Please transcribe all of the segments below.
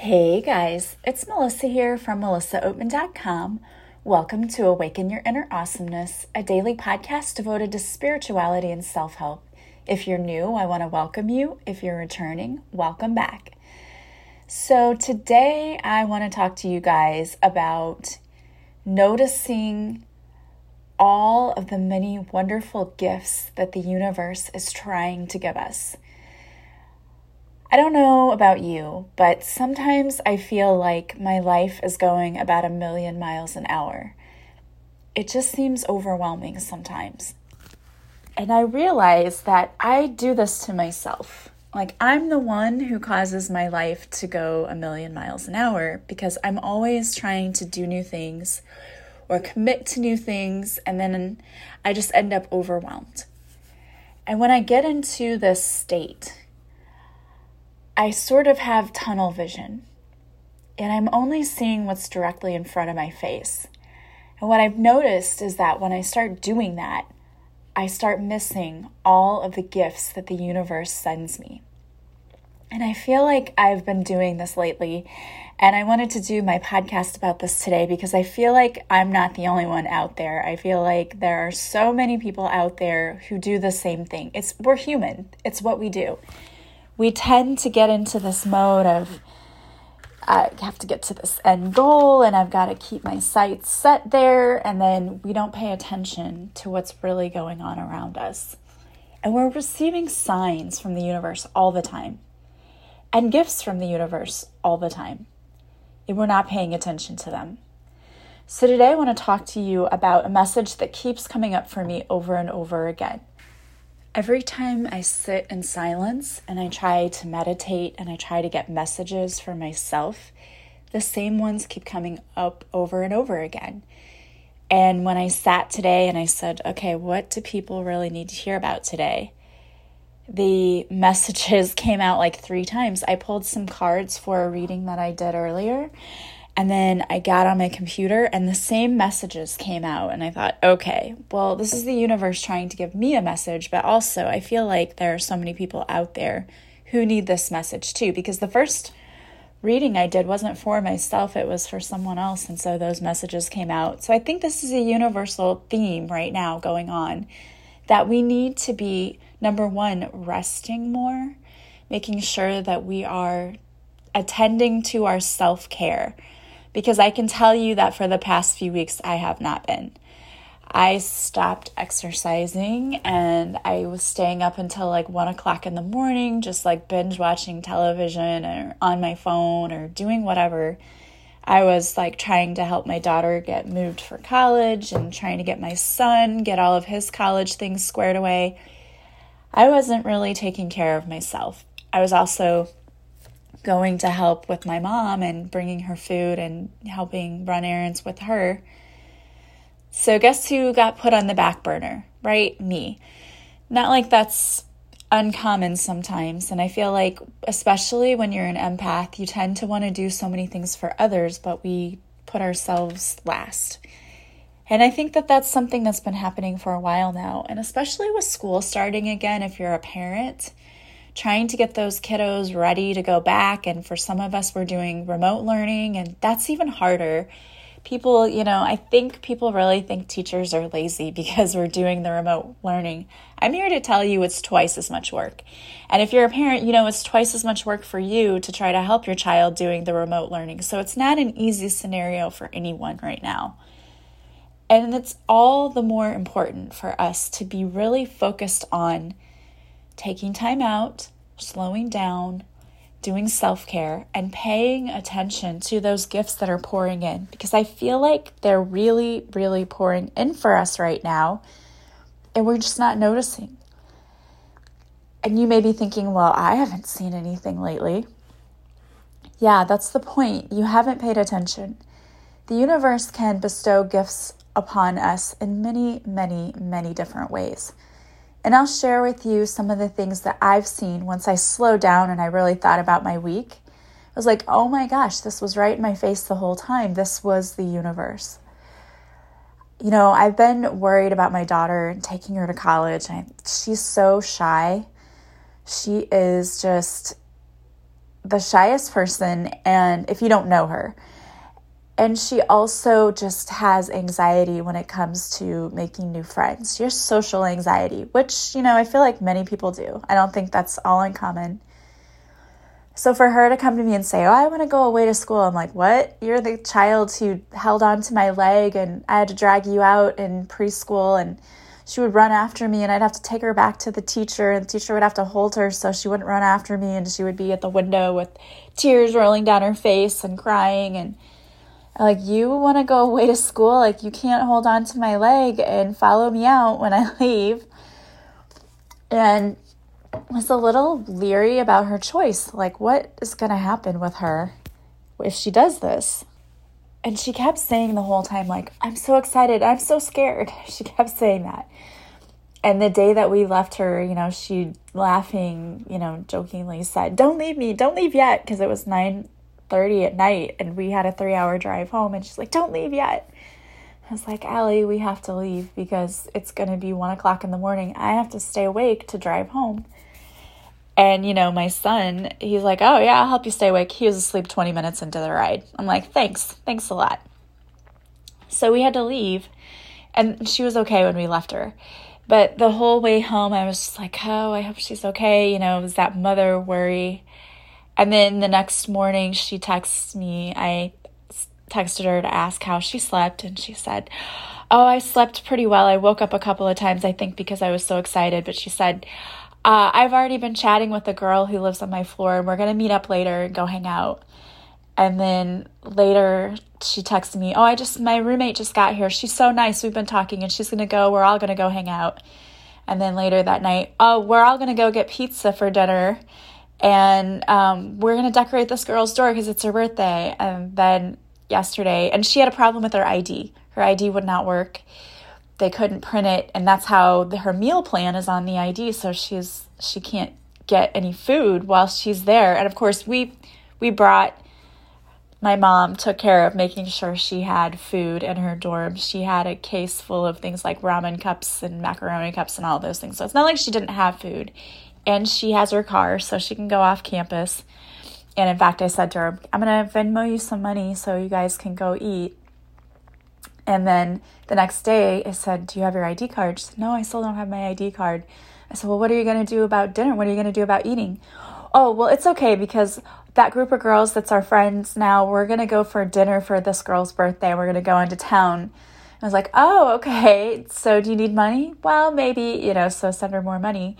Hey guys, it's Melissa here from melissaoatman.com. Welcome to Awaken Your Inner Awesomeness, a daily podcast devoted to spirituality and self help. If you're new, I want to welcome you. If you're returning, welcome back. So, today I want to talk to you guys about noticing all of the many wonderful gifts that the universe is trying to give us. I don't know about you, but sometimes I feel like my life is going about a million miles an hour. It just seems overwhelming sometimes. And I realize that I do this to myself. Like, I'm the one who causes my life to go a million miles an hour because I'm always trying to do new things or commit to new things, and then I just end up overwhelmed. And when I get into this state, I sort of have tunnel vision, and I'm only seeing what's directly in front of my face. And what I've noticed is that when I start doing that, I start missing all of the gifts that the universe sends me. And I feel like I've been doing this lately. And I wanted to do my podcast about this today because I feel like I'm not the only one out there. I feel like there are so many people out there who do the same thing. It's we're human. It's what we do we tend to get into this mode of I have to get to this end goal and I've got to keep my sights set there. And then we don't pay attention to what's really going on around us. And we're receiving signs from the universe all the time and gifts from the universe all the time. And we're not paying attention to them. So today I want to talk to you about a message that keeps coming up for me over and over again. Every time I sit in silence and I try to meditate and I try to get messages for myself, the same ones keep coming up over and over again. And when I sat today and I said, okay, what do people really need to hear about today? The messages came out like three times. I pulled some cards for a reading that I did earlier and then I got on my computer and the same messages came out. And I thought, okay, well, this is the universe trying to give me a message, but also I feel like there are so many people out there who need this message too. Because the first reading I did wasn't for myself, it was for someone else. And so those messages came out. So I think this is a universal theme right now going on that we need to be, number one, resting more, making sure that we are attending to our self care because I can tell you that for the past few weeks I have not been. I stopped exercising and I was staying up until like one o'clock in the morning, just like binge watching television or on my phone or doing whatever. I was like trying to help my daughter get moved for college and trying to get my son get all of his college things squared away. I wasn't really taking care of myself. I was also going to help with my mom and bringing her food and helping run errands with her. So, guess who got put on the back burner? Right? Me. Not like that's uncommon sometimes. And I feel like, especially when you're an empath, you tend to want to do so many things for others, but we put ourselves last. And I think that that's something that's been happening for a while now. And especially with school starting again, if you're a parent, trying to get those kiddos ready to go back. And for some of us, we're doing remote learning, and that's even harder. People, you know, I think people really think teachers are lazy because we're doing the remote learning. I'm here to tell you it's twice as much work. And if you're a parent, you know it's twice as much work for you to try to help your child doing the remote learning. So it's not an easy scenario for anyone right now. And it's all the more important for us to be really focused on taking time out, slowing down, doing self care, and paying attention to those gifts that are pouring in because I feel like they're really, really pouring in for us right now, and we're just not noticing. And you may be thinking, well, I haven't seen anything lately. Yeah, that's the point. You haven't paid attention. The universe can bestow gifts upon us in many, many, many different ways. And I'll share with you some of the things that I've seen once I slowed down and I really thought about my week. I was like, oh my gosh, this was right in my face the whole time. This was the universe. You know, I've been worried about my daughter and taking her to college. I, she's so shy. She is just the shyest person and if you don't know her. And she also just has anxiety when it comes to making new friends. Has social anxiety, which, you know, I feel like many people do. I don't think that's all uncommon. So for her to come to me and say, Oh, I want to go away to school, I'm like, What? You're the child who held on to my leg and I had to drag you out in preschool and she would run after me and I'd have to take her back to the teacher and the teacher would have to hold her so she wouldn't run after me and she would be at the window with tears rolling down her face and crying and like you want to go away to school like you can't hold on to my leg and follow me out when I leave and was a little leery about her choice like what is going to happen with her if she does this and she kept saying the whole time, like, I'm so excited. I'm so scared. She kept saying that. And the day that we left her, you know, she laughing, you know, jokingly said, Don't leave me. Don't leave yet. Because it was 9 30 at night and we had a three hour drive home. And she's like, Don't leave yet. I was like, Allie, we have to leave because it's going to be one o'clock in the morning. I have to stay awake to drive home. And, you know, my son, he's like, oh, yeah, I'll help you stay awake. He was asleep 20 minutes into the ride. I'm like, thanks. Thanks a lot. So we had to leave. And she was okay when we left her. But the whole way home, I was just like, oh, I hope she's okay. You know, it was that mother worry. And then the next morning, she texts me. I texted her to ask how she slept, and she said, Oh, I slept pretty well. I woke up a couple of times, I think, because I was so excited. But she said, uh, I've already been chatting with a girl who lives on my floor, and we're going to meet up later and go hang out. And then later, she texted me, Oh, I just, my roommate just got here. She's so nice. We've been talking, and she's going to go. We're all going to go hang out. And then later that night, Oh, we're all going to go get pizza for dinner. And um, we're to decorate this girl's door because it's her birthday. And then yesterday, and she had a problem with her ID. Her ID would not work they couldn't print it and that's how the, her meal plan is on the ID so she's she can't get any food while she's there and of course we we brought my mom took care of making sure she had food in her dorm. She had a case full of things like ramen cups and macaroni cups and all those things. So it's not like she didn't have food. And she has her car so she can go off campus. And in fact, I said to her, I'm going to Venmo you some money so you guys can go eat. And then the next day, I said, Do you have your ID card? She said, No, I still don't have my ID card. I said, Well, what are you going to do about dinner? What are you going to do about eating? Oh, well, it's okay because that group of girls that's our friends now, we're going to go for dinner for this girl's birthday. We're going to go into town. I was like, Oh, okay. So do you need money? Well, maybe, you know, so send her more money.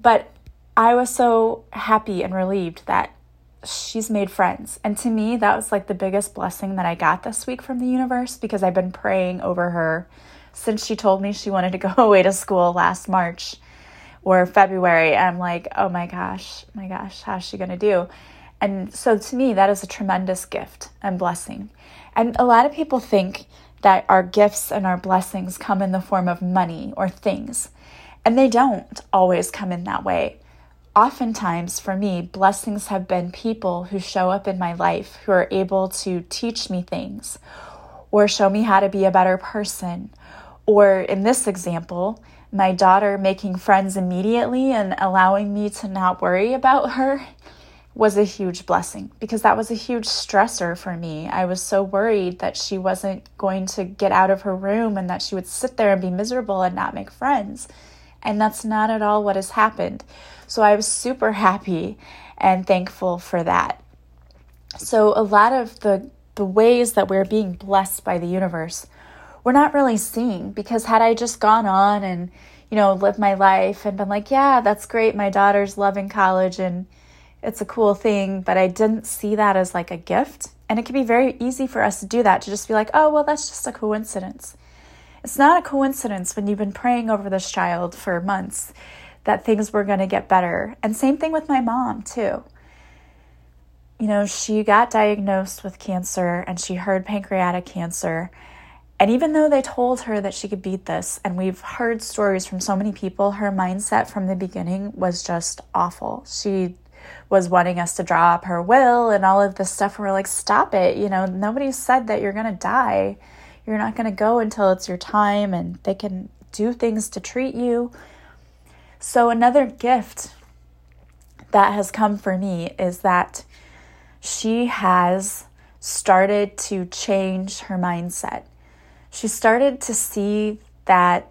But I was so happy and relieved that she's made friends. And to me, that was like the biggest blessing that I got this week from the universe because I've been praying over her since she told me she wanted to go away to school last March or February. I'm like, oh my gosh, my gosh, how's she going to do? And so to me, that is a tremendous gift and blessing. And a lot of people think that our gifts and our blessings come in the form of money or things. And they don't always come in that way oftentimes for me, blessings have been people who show up in my life who are able to teach me things or show me how to be a better person. Or in this example, my daughter making friends immediately and allowing me to not worry about her was a huge blessing because that was a huge stressor for me. I was so worried that she wasn't going to get out of her room and that she would sit there and be miserable and not make friends. And that's not at all what has happened. So I was super happy and thankful for that. So a lot of the the ways that we're being blessed by the universe, we're not really seeing because had I just gone on and you know lived my life and been like, yeah, that's great, my daughter's loving college and it's a cool thing, but I didn't see that as like a gift. And it can be very easy for us to do that to just be like, oh, well, that's just a coincidence. It's not a coincidence when you've been praying over this child for months that things were going to get better. And same thing with my mom, too. You know, she got diagnosed with cancer and she heard pancreatic cancer. And even though they told her that she could beat this, and we've heard stories from so many people, her mindset from the beginning was just awful. She was wanting us to draw up her will and all of this stuff. We're like, stop it. You know, nobody said that you're going to die. You're not going to go until it's your time and they can do things to treat you. So, another gift that has come for me is that she has started to change her mindset. She started to see that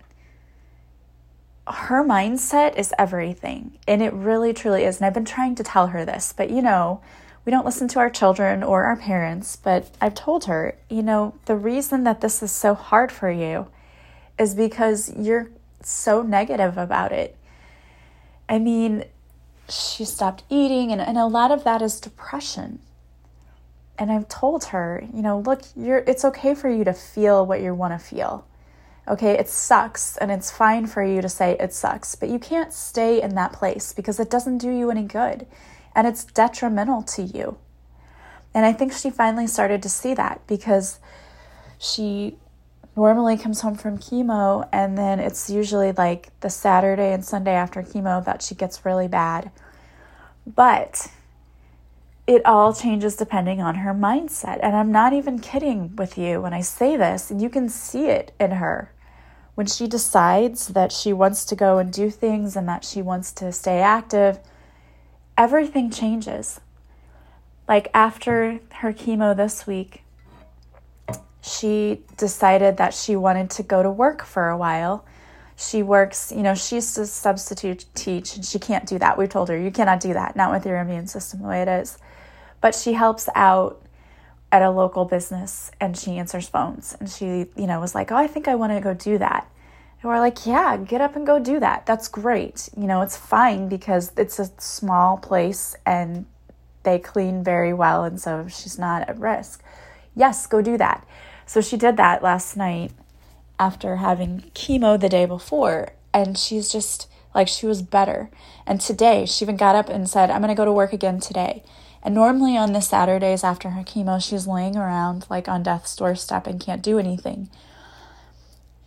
her mindset is everything. And it really, truly is. And I've been trying to tell her this, but you know, we don't listen to our children or our parents. But I've told her, you know, the reason that this is so hard for you is because you're so negative about it. I mean, she stopped eating, and, and a lot of that is depression. And I've told her, you know, look, you're it's okay for you to feel what you want to feel. Okay, it sucks and it's fine for you to say it sucks, but you can't stay in that place because it doesn't do you any good and it's detrimental to you. And I think she finally started to see that because she normally comes home from chemo and then it's usually like the Saturday and Sunday after chemo that she gets really bad. But it all changes depending on her mindset. And I'm not even kidding with you when I say this, and you can see it in her when she decides that she wants to go and do things and that she wants to stay active, everything changes. Like after her chemo this week, she decided that she wanted to go to work for a while. She works, you know, she's a substitute teach and she can't do that. We told her, you cannot do that, not with your immune system the way it is. But she helps out at a local business and she answers phones and she you know was like oh i think i want to go do that and we're like yeah get up and go do that. That's great. You know it's fine because it's a small place and they clean very well and so she's not at risk. Yes go do that. So she did that last night after having chemo the day before and she's just like she was better. And today she even got up and said i'm going to go to work again today. And normally on the Saturdays after her chemo, she's laying around like on death's doorstep and can't do anything.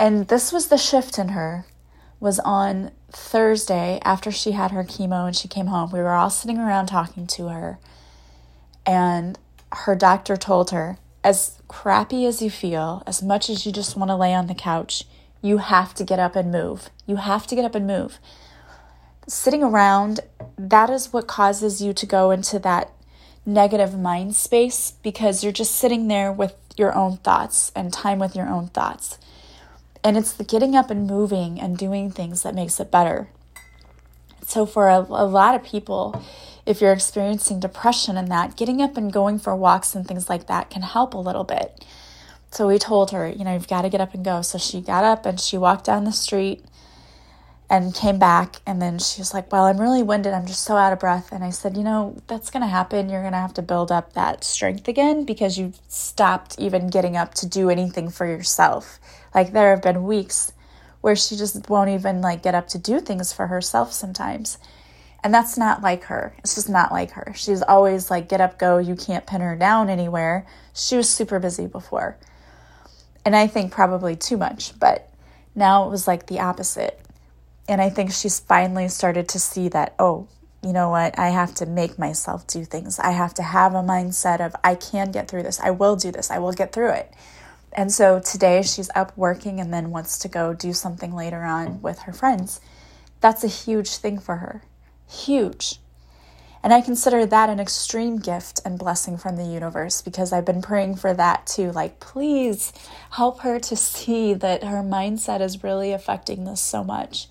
And this was the shift in her was on Thursday after she had her chemo and she came home. We were all sitting around talking to her. And her doctor told her, as crappy as you feel, as much as you just want to lay on the couch, you have to get up and move. You have to get up and move. Sitting around, that is what causes you to go into that negative mind space because you're just sitting there with your own thoughts and time with your own thoughts. And it's the getting up and moving and doing things that makes it better. So, for a, a lot of people, if you're experiencing depression and that, getting up and going for walks and things like that can help a little bit. So, we told her, you know, you've got to get up and go. So, she got up and she walked down the street and came back and then she was like well i'm really winded. I'm just so out of breath. And i said you know that's going to happen. You're going to have to build up that strength again because you've stopped even getting up to do anything for yourself. Like there have been weeks where she just won't even like get up to do things for herself sometimes. And that's not like her. It's just not like her. She's always like get up go. You can't pin her down anywhere. She was super busy before. And i think probably too much but now it was like the opposite and I think she's finally started to see that, oh, you know what? I have to make myself do things. I have to have a mindset of, I can get through this. I will do this. I will get through it. And so today she's up working and then wants to go do something later on with her friends. That's a huge thing for her. Huge. And I consider that an extreme gift and blessing from the universe because I've been praying for that too. Like, please help her to see that her mindset is really affecting this so much.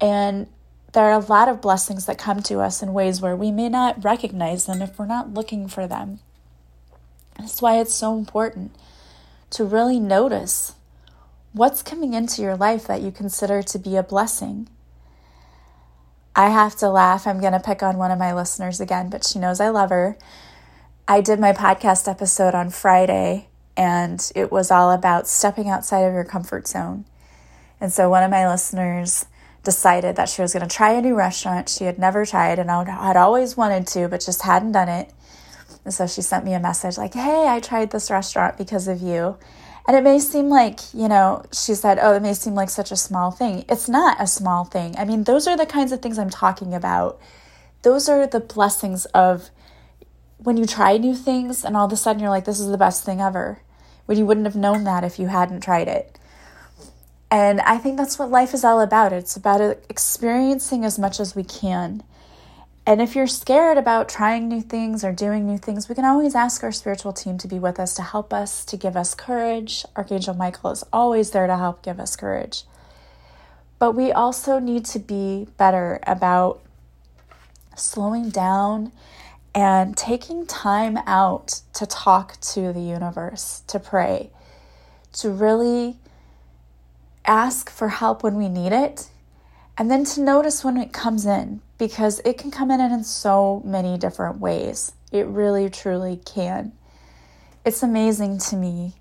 And there are a lot of blessings that come to us in ways where we may not recognize them if we're not looking for them. That's why it's so important to really notice what's coming into your life that you consider to be a blessing. I have to laugh. I'm going to pick on one of my listeners again, but she knows I love her. I did my podcast episode on Friday, and it was all about stepping outside of your comfort zone. And so one of my listeners decided that she was going to try a new restaurant she had never tried and I had always wanted to, but just hadn't done it. And so she sent me a message like, Hey, I tried this restaurant because of you. And it may seem like, you know, she said, Oh, it may seem like such a small thing. It's not a small thing. I mean, those are the kinds of things I'm talking about. Those are the blessings of when you try new things and all of a sudden you're like, This is the best thing ever. When you wouldn't have known that if you hadn't tried it. And I think that's what life is all about. It's about experiencing as much as we can. And if you're scared about trying new things or doing new things, we can always ask our spiritual team to be with us, to help us, to give us courage. Archangel Michael is always there to help give us courage. But we also need to be better about slowing down and taking time out to talk to the universe, to pray, to really ask for help when we need it, and then to notice when it comes in because it can come in in so many different ways. It really, truly can. It's amazing to me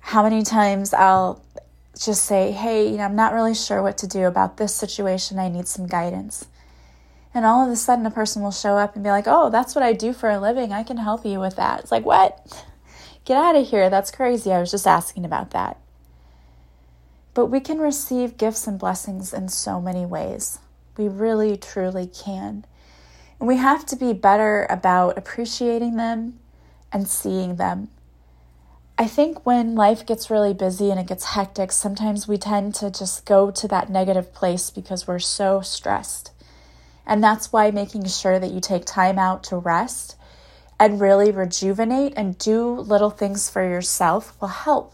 how many times I'll just say, Hey, you know, I'm not really sure what to do about this situation. I need some guidance. And all of a sudden, a person will show up and be like, Oh, that's what I do for a living. I can help you with that. It's like, What? Get out of here. That's crazy. I was just asking about that. But we can receive gifts and blessings in so many ways. We really, truly can. And we have to be better about appreciating them and seeing them. I think when life gets really busy and it gets hectic, sometimes we tend to just go to that negative place because we're so stressed. And that's why making sure that you take time out to rest and really rejuvenate and do little things for yourself will help.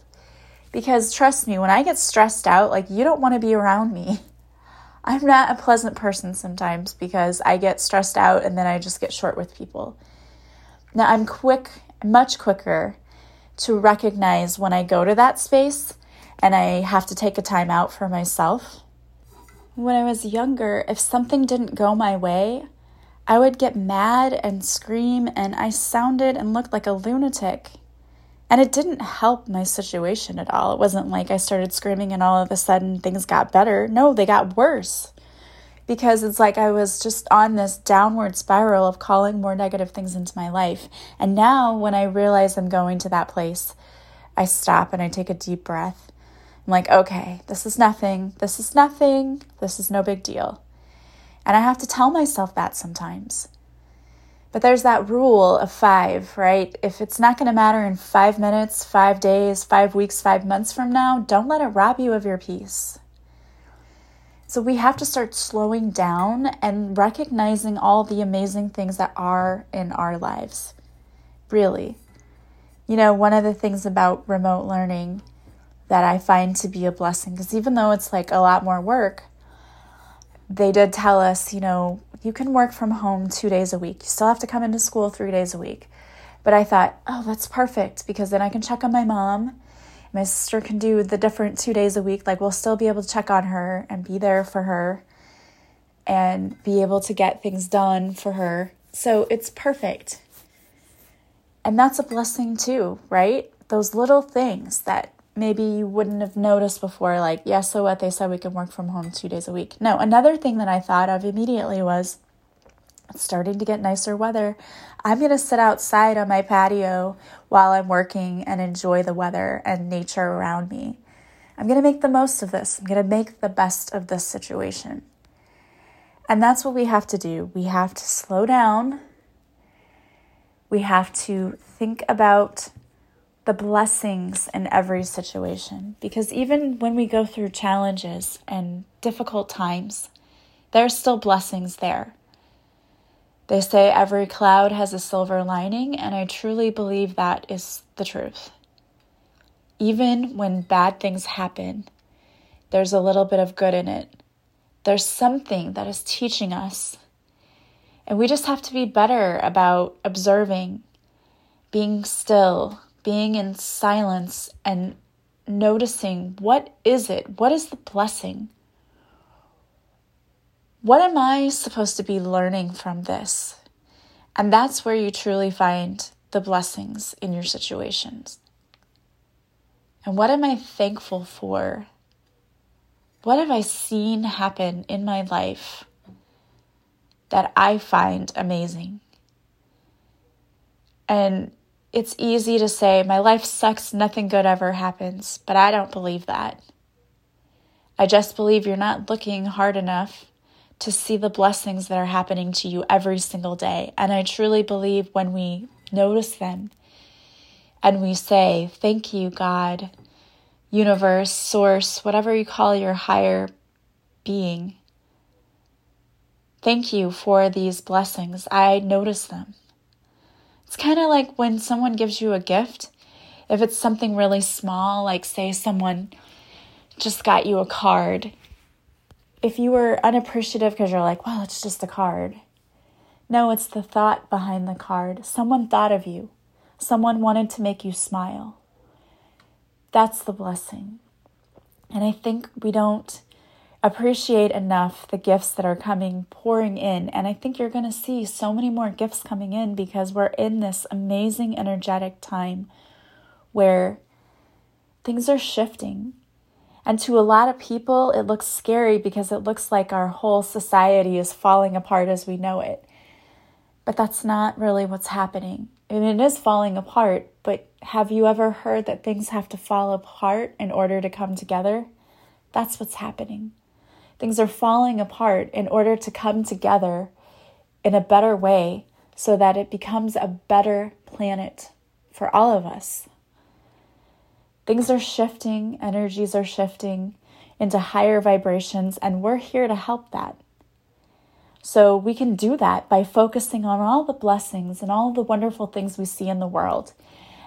Because trust me, when I get stressed out, like you don't want to be around me. I'm not a pleasant person sometimes because I get stressed out and then I just get short with people. Now, I'm quick, much quicker to recognize when I go to that space and I have to take a time out for myself. When I was younger, if something didn't go my way, I would get mad and scream, and I sounded and looked like a lunatic. And it didn't help my situation at all. It wasn't like I started screaming and all of a sudden things got better. No, they got worse. Because it's like I was just on this downward spiral of calling more negative things into my life. And now, when I realize I'm going to that place, I stop and I take a deep breath. I'm like, okay, this is nothing. This is nothing. This is no big deal. And I have to tell myself that sometimes. But there's that rule of five, right? If it's not going to matter in five minutes, five days, five weeks, five months from now, don't let it rob you of your peace. So we have to start slowing down and recognizing all the amazing things that are in our lives. Really. You know, one of the things about remote learning that I find to be a blessing, because even though it's like a lot more work, they did tell us, you know, you can work from home two days a week. You still have to come into school three days a week. But I thought, oh, that's perfect because then I can check on my mom. My sister can do the different two days a week. Like, we'll still be able to check on her and be there for her and be able to get things done for her. So it's perfect. And that's a blessing too, right? Those little things that maybe you wouldn't have noticed before like yes yeah, so what? They said we can work from home two days a week. No another thing that i thought of immediately was it's starting to get nicer weather. I'm going to sit outside on my patio while i'm working and enjoy the weather and nature around me. I'm going to make the most of this. I'm going to make the best of this situation. And that's what we have to do. We have to slow down. We have to think about the blessings in every situation. Because even when we go through challenges and difficult times, there are still blessings there. They say every cloud has a silver lining, and I truly believe that is the truth. Even when bad things happen, there's a little bit of good in it. There's something that is teaching us. And we just have to be better about observing, being still, being in silence and noticing what is it? What is the blessing? What am I supposed to be learning from this? And that's where you truly find the blessings in your situations. And what am I thankful for? What have I seen happen in my life that I find amazing? And it's easy to say, my life sucks, nothing good ever happens, but I don't believe that. I just believe you're not looking hard enough to see the blessings that are happening to you every single day. And I truly believe when we notice them and we say, Thank you, God, universe, source, whatever you call your higher being, Thank you for these blessings. I notice them. It's kind of like when someone gives you a gift. If it's something really small, like say someone just got you a card, if you were unappreciative because you're like, well, it's just a card. No, it's the thought behind the card. Someone thought of you, someone wanted to make you smile. That's the blessing. And I think we don't appreciate enough the gifts that are coming pouring in. And I think you're going to see so many more gifts coming in because we're in this amazing energetic time where things are shifting. And to a lot of people, it looks scary because it looks like our whole society is falling apart as we know it. But that's not really what's happening. And it is falling apart, but have you ever heard that things have to fall apart in order to come together? That's what's happening. Things are falling apart in order to come together in a better way so that it becomes a better planet for all of us. Things are shifting, energies are shifting into higher vibrations, and we're here to help that. So we can do that by focusing on all the blessings and all the wonderful things we see in the world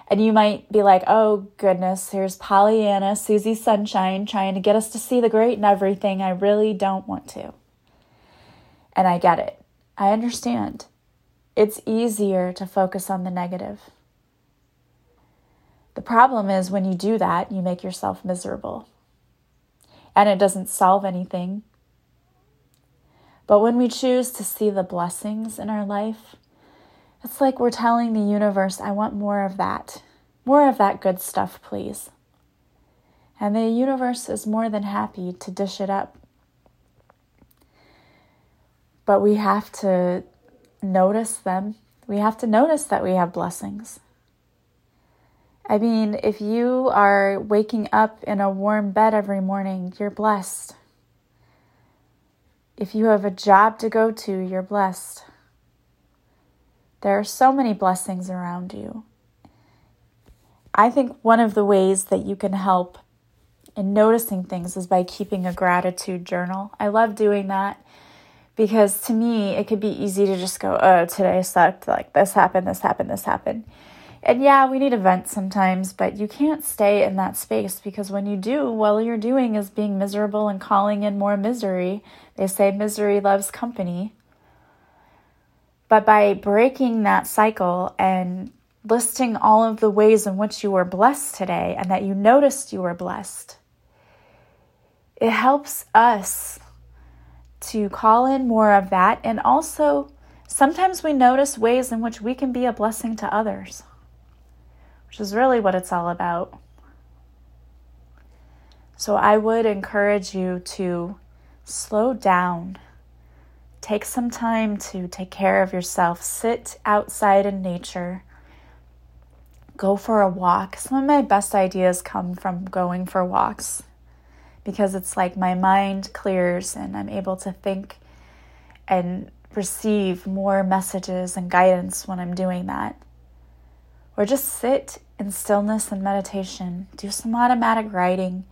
and you might be like, oh goodness, here's Pollyanna, Susie Sunshine, trying to get us to see the great and everything. I really don't want to. And I get it. I understand. It's easier to focus on the negative. The problem is when you do that, you make yourself miserable. And it doesn't solve anything. But when we choose to see the blessings in our life, it's like we're telling the universe, I want more of that. More of that good stuff, please. And the universe is more than happy to dish it up. But we have to notice them. We have to notice that we have blessings. I mean, if you are waking up in a warm bed every morning, you're blessed. If you have a job to go to, you're blessed. There are so many blessings around you. I think one of the ways that you can help in noticing things is by keeping a gratitude journal. I love doing that because to me, it could be easy to just go, oh, today sucked. Like this happened, this happened, this happened. And yeah, we need events sometimes, but you can't stay in that space because when you do, all you're doing is being miserable and calling in more misery. They say misery loves company. But by breaking that cycle and listing all of the ways in which you were blessed today and that you noticed you were blessed, it helps us to call in more of that. And also, sometimes we notice ways in which we can be a blessing to others, which is really what it's all about. So, I would encourage you to slow down Take some time to take care of yourself. Sit outside in nature. Go for a walk. Some of my best ideas come from going for walks because it's like my mind clears and I'm able to think and receive more messages and guidance when I'm doing that. Or just sit in stillness and meditation. Do some automatic writing.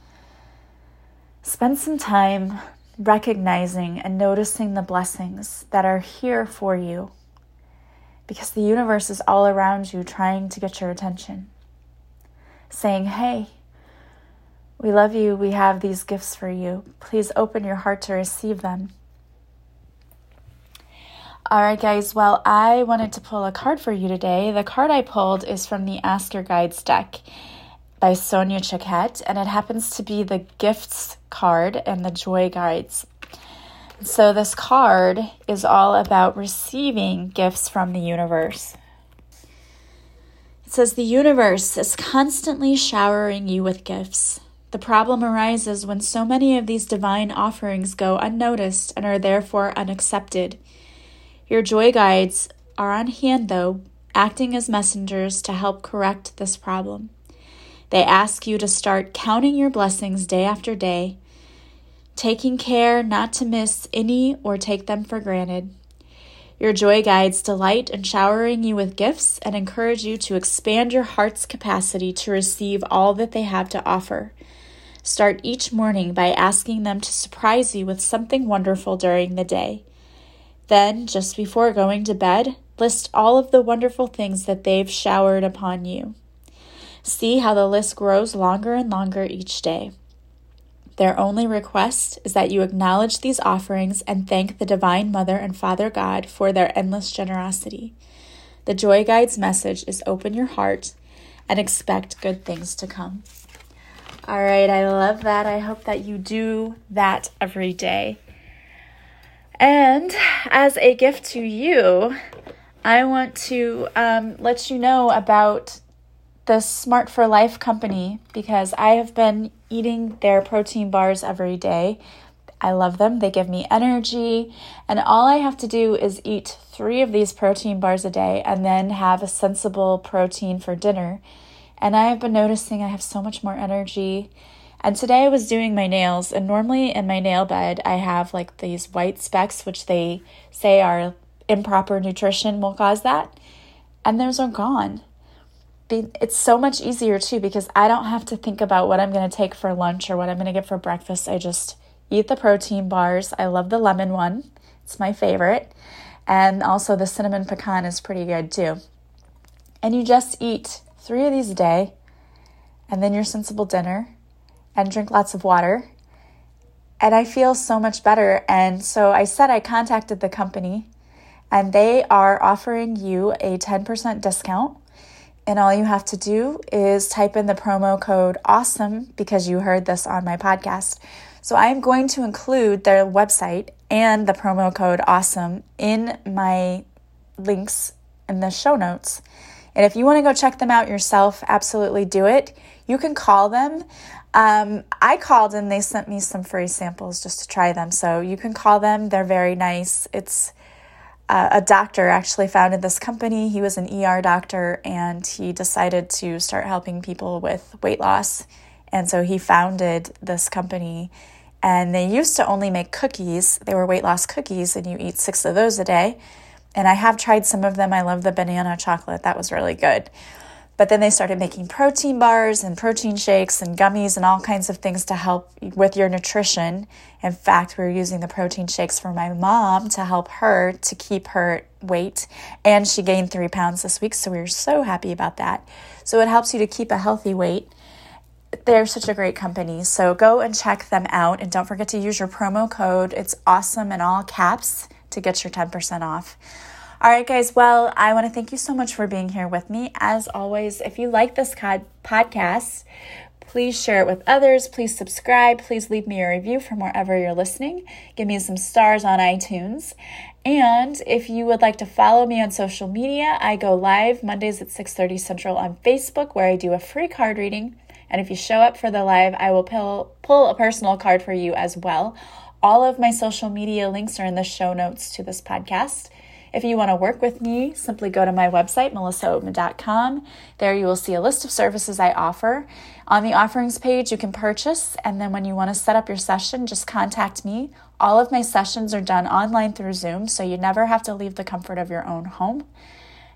Spend some time recognizing and noticing the blessings that are here for you because the universe is all around you trying to get your attention. Saying, hey, we love you. We have these gifts for you. Please open your heart to receive them. All right, guys. Well, I wanted to pull a card for you today. The card I pulled is from the Ask Your Guides deck by Sonia Choquette, and it happens to be the gifts card and the joy guides. So, this card is all about receiving gifts from the universe. It says the universe is constantly showering you with gifts. The problem arises when so many of these divine offerings go unnoticed and are therefore unaccepted. Your joy guides are on hand, though, acting as messengers to help correct this problem. They ask you to start counting your blessings day after day, taking care not to miss any or take them for granted. Your joy guides delight in showering you with gifts and encourage you to expand your heart's capacity to receive all that they have to offer. Start each morning by asking them to surprise you with something wonderful during the day. Then, just before going to bed, list all of the wonderful things that they've showered upon you. See how the list grows longer and longer each day. Their only request is that you acknowledge these offerings and thank the Divine Mother and Father God for their endless generosity. The Joy Guide's message is open your heart and expect good things to come. All right, I love that. I hope that you do that every day. And as a gift to you, I want to um, let you know about the Smart for Life company because I have been eating their protein bars every day. I love them. They give me energy. And all I have to do is eat three of these protein bars a day and then have a sensible protein for dinner. And I have been noticing I have so much more energy. And today I was doing my nails, and normally in my nail bed, I have like these white specks, which they say are improper nutrition will cause that. And those are gone be, it's so much easier too because I don't have to think about what I'm going to take for lunch or what I'm going to get for breakfast. I just eat the protein bars. I love the lemon one, it's my favorite. And also the cinnamon pecan is pretty good too. And you just eat three of these a day, and then your sensible dinner, and drink lots of water. And I feel so much better. And so I said I contacted the company, and they are offering you a 10% discount and all you have to do is type in the promo code AWESOME because you heard this on my podcast. So I am going to include their website and the promo code AWESOME in my links in the show notes. And if you want to go check them out yourself, absolutely do it. You can call them. Um, I called and they sent me some free samples just to try them. So you can call them. They're very nice. It's a doctor actually founded this company. He was an ER doctor and he decided to start helping people with weight loss. And so he founded this company. And they used to only make cookies. They were weight loss cookies, and you eat six of those a day. And I have tried some of them. I love the banana chocolate, that was really good. But then they started making protein bars and protein shakes and gummies and all kinds of things to help with your nutrition. In fact, we were using the protein shakes for my mom to help her to keep her weight. And she gained three pounds this week, so we were so happy about that. So it helps you to keep a healthy weight. They're such a great company. So go and check them out. And don't forget to use your promo code. It's awesome in all caps to get your 10% off. All right, guys. Well, I want to thank you so much for being here with me. As always, if you like this podcast, please share it with others. Please subscribe. Please leave me a review from wherever you're listening. Give me some stars on iTunes. And if you would like to follow me on social media, I go live Mondays at 6:30 Central on Facebook where I do a free card reading. And if you show up for the live, I will pull, pull a personal card for you as well. All of my social media links are in the show notes to this podcast. If you want to work with me, simply go to my website, melissaoatman.com. There you will see a list of services I offer. On the offerings page, you can purchase, and then when you want to set up your session, just contact me. All of my sessions are done online through Zoom, so you never have to leave the comfort of your own home.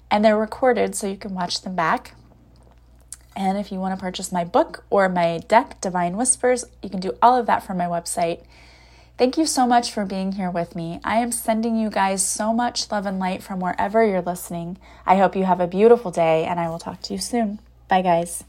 And they're recorded so you can watch them back. And if you want to purchase my book or my deck, Divine Whispers, you can do all of that from my website. Thank you so much for being here with me. I am sending you guys so much love and light from wherever you're listening. I hope you have a beautiful day, and I will talk to you soon. Bye, guys.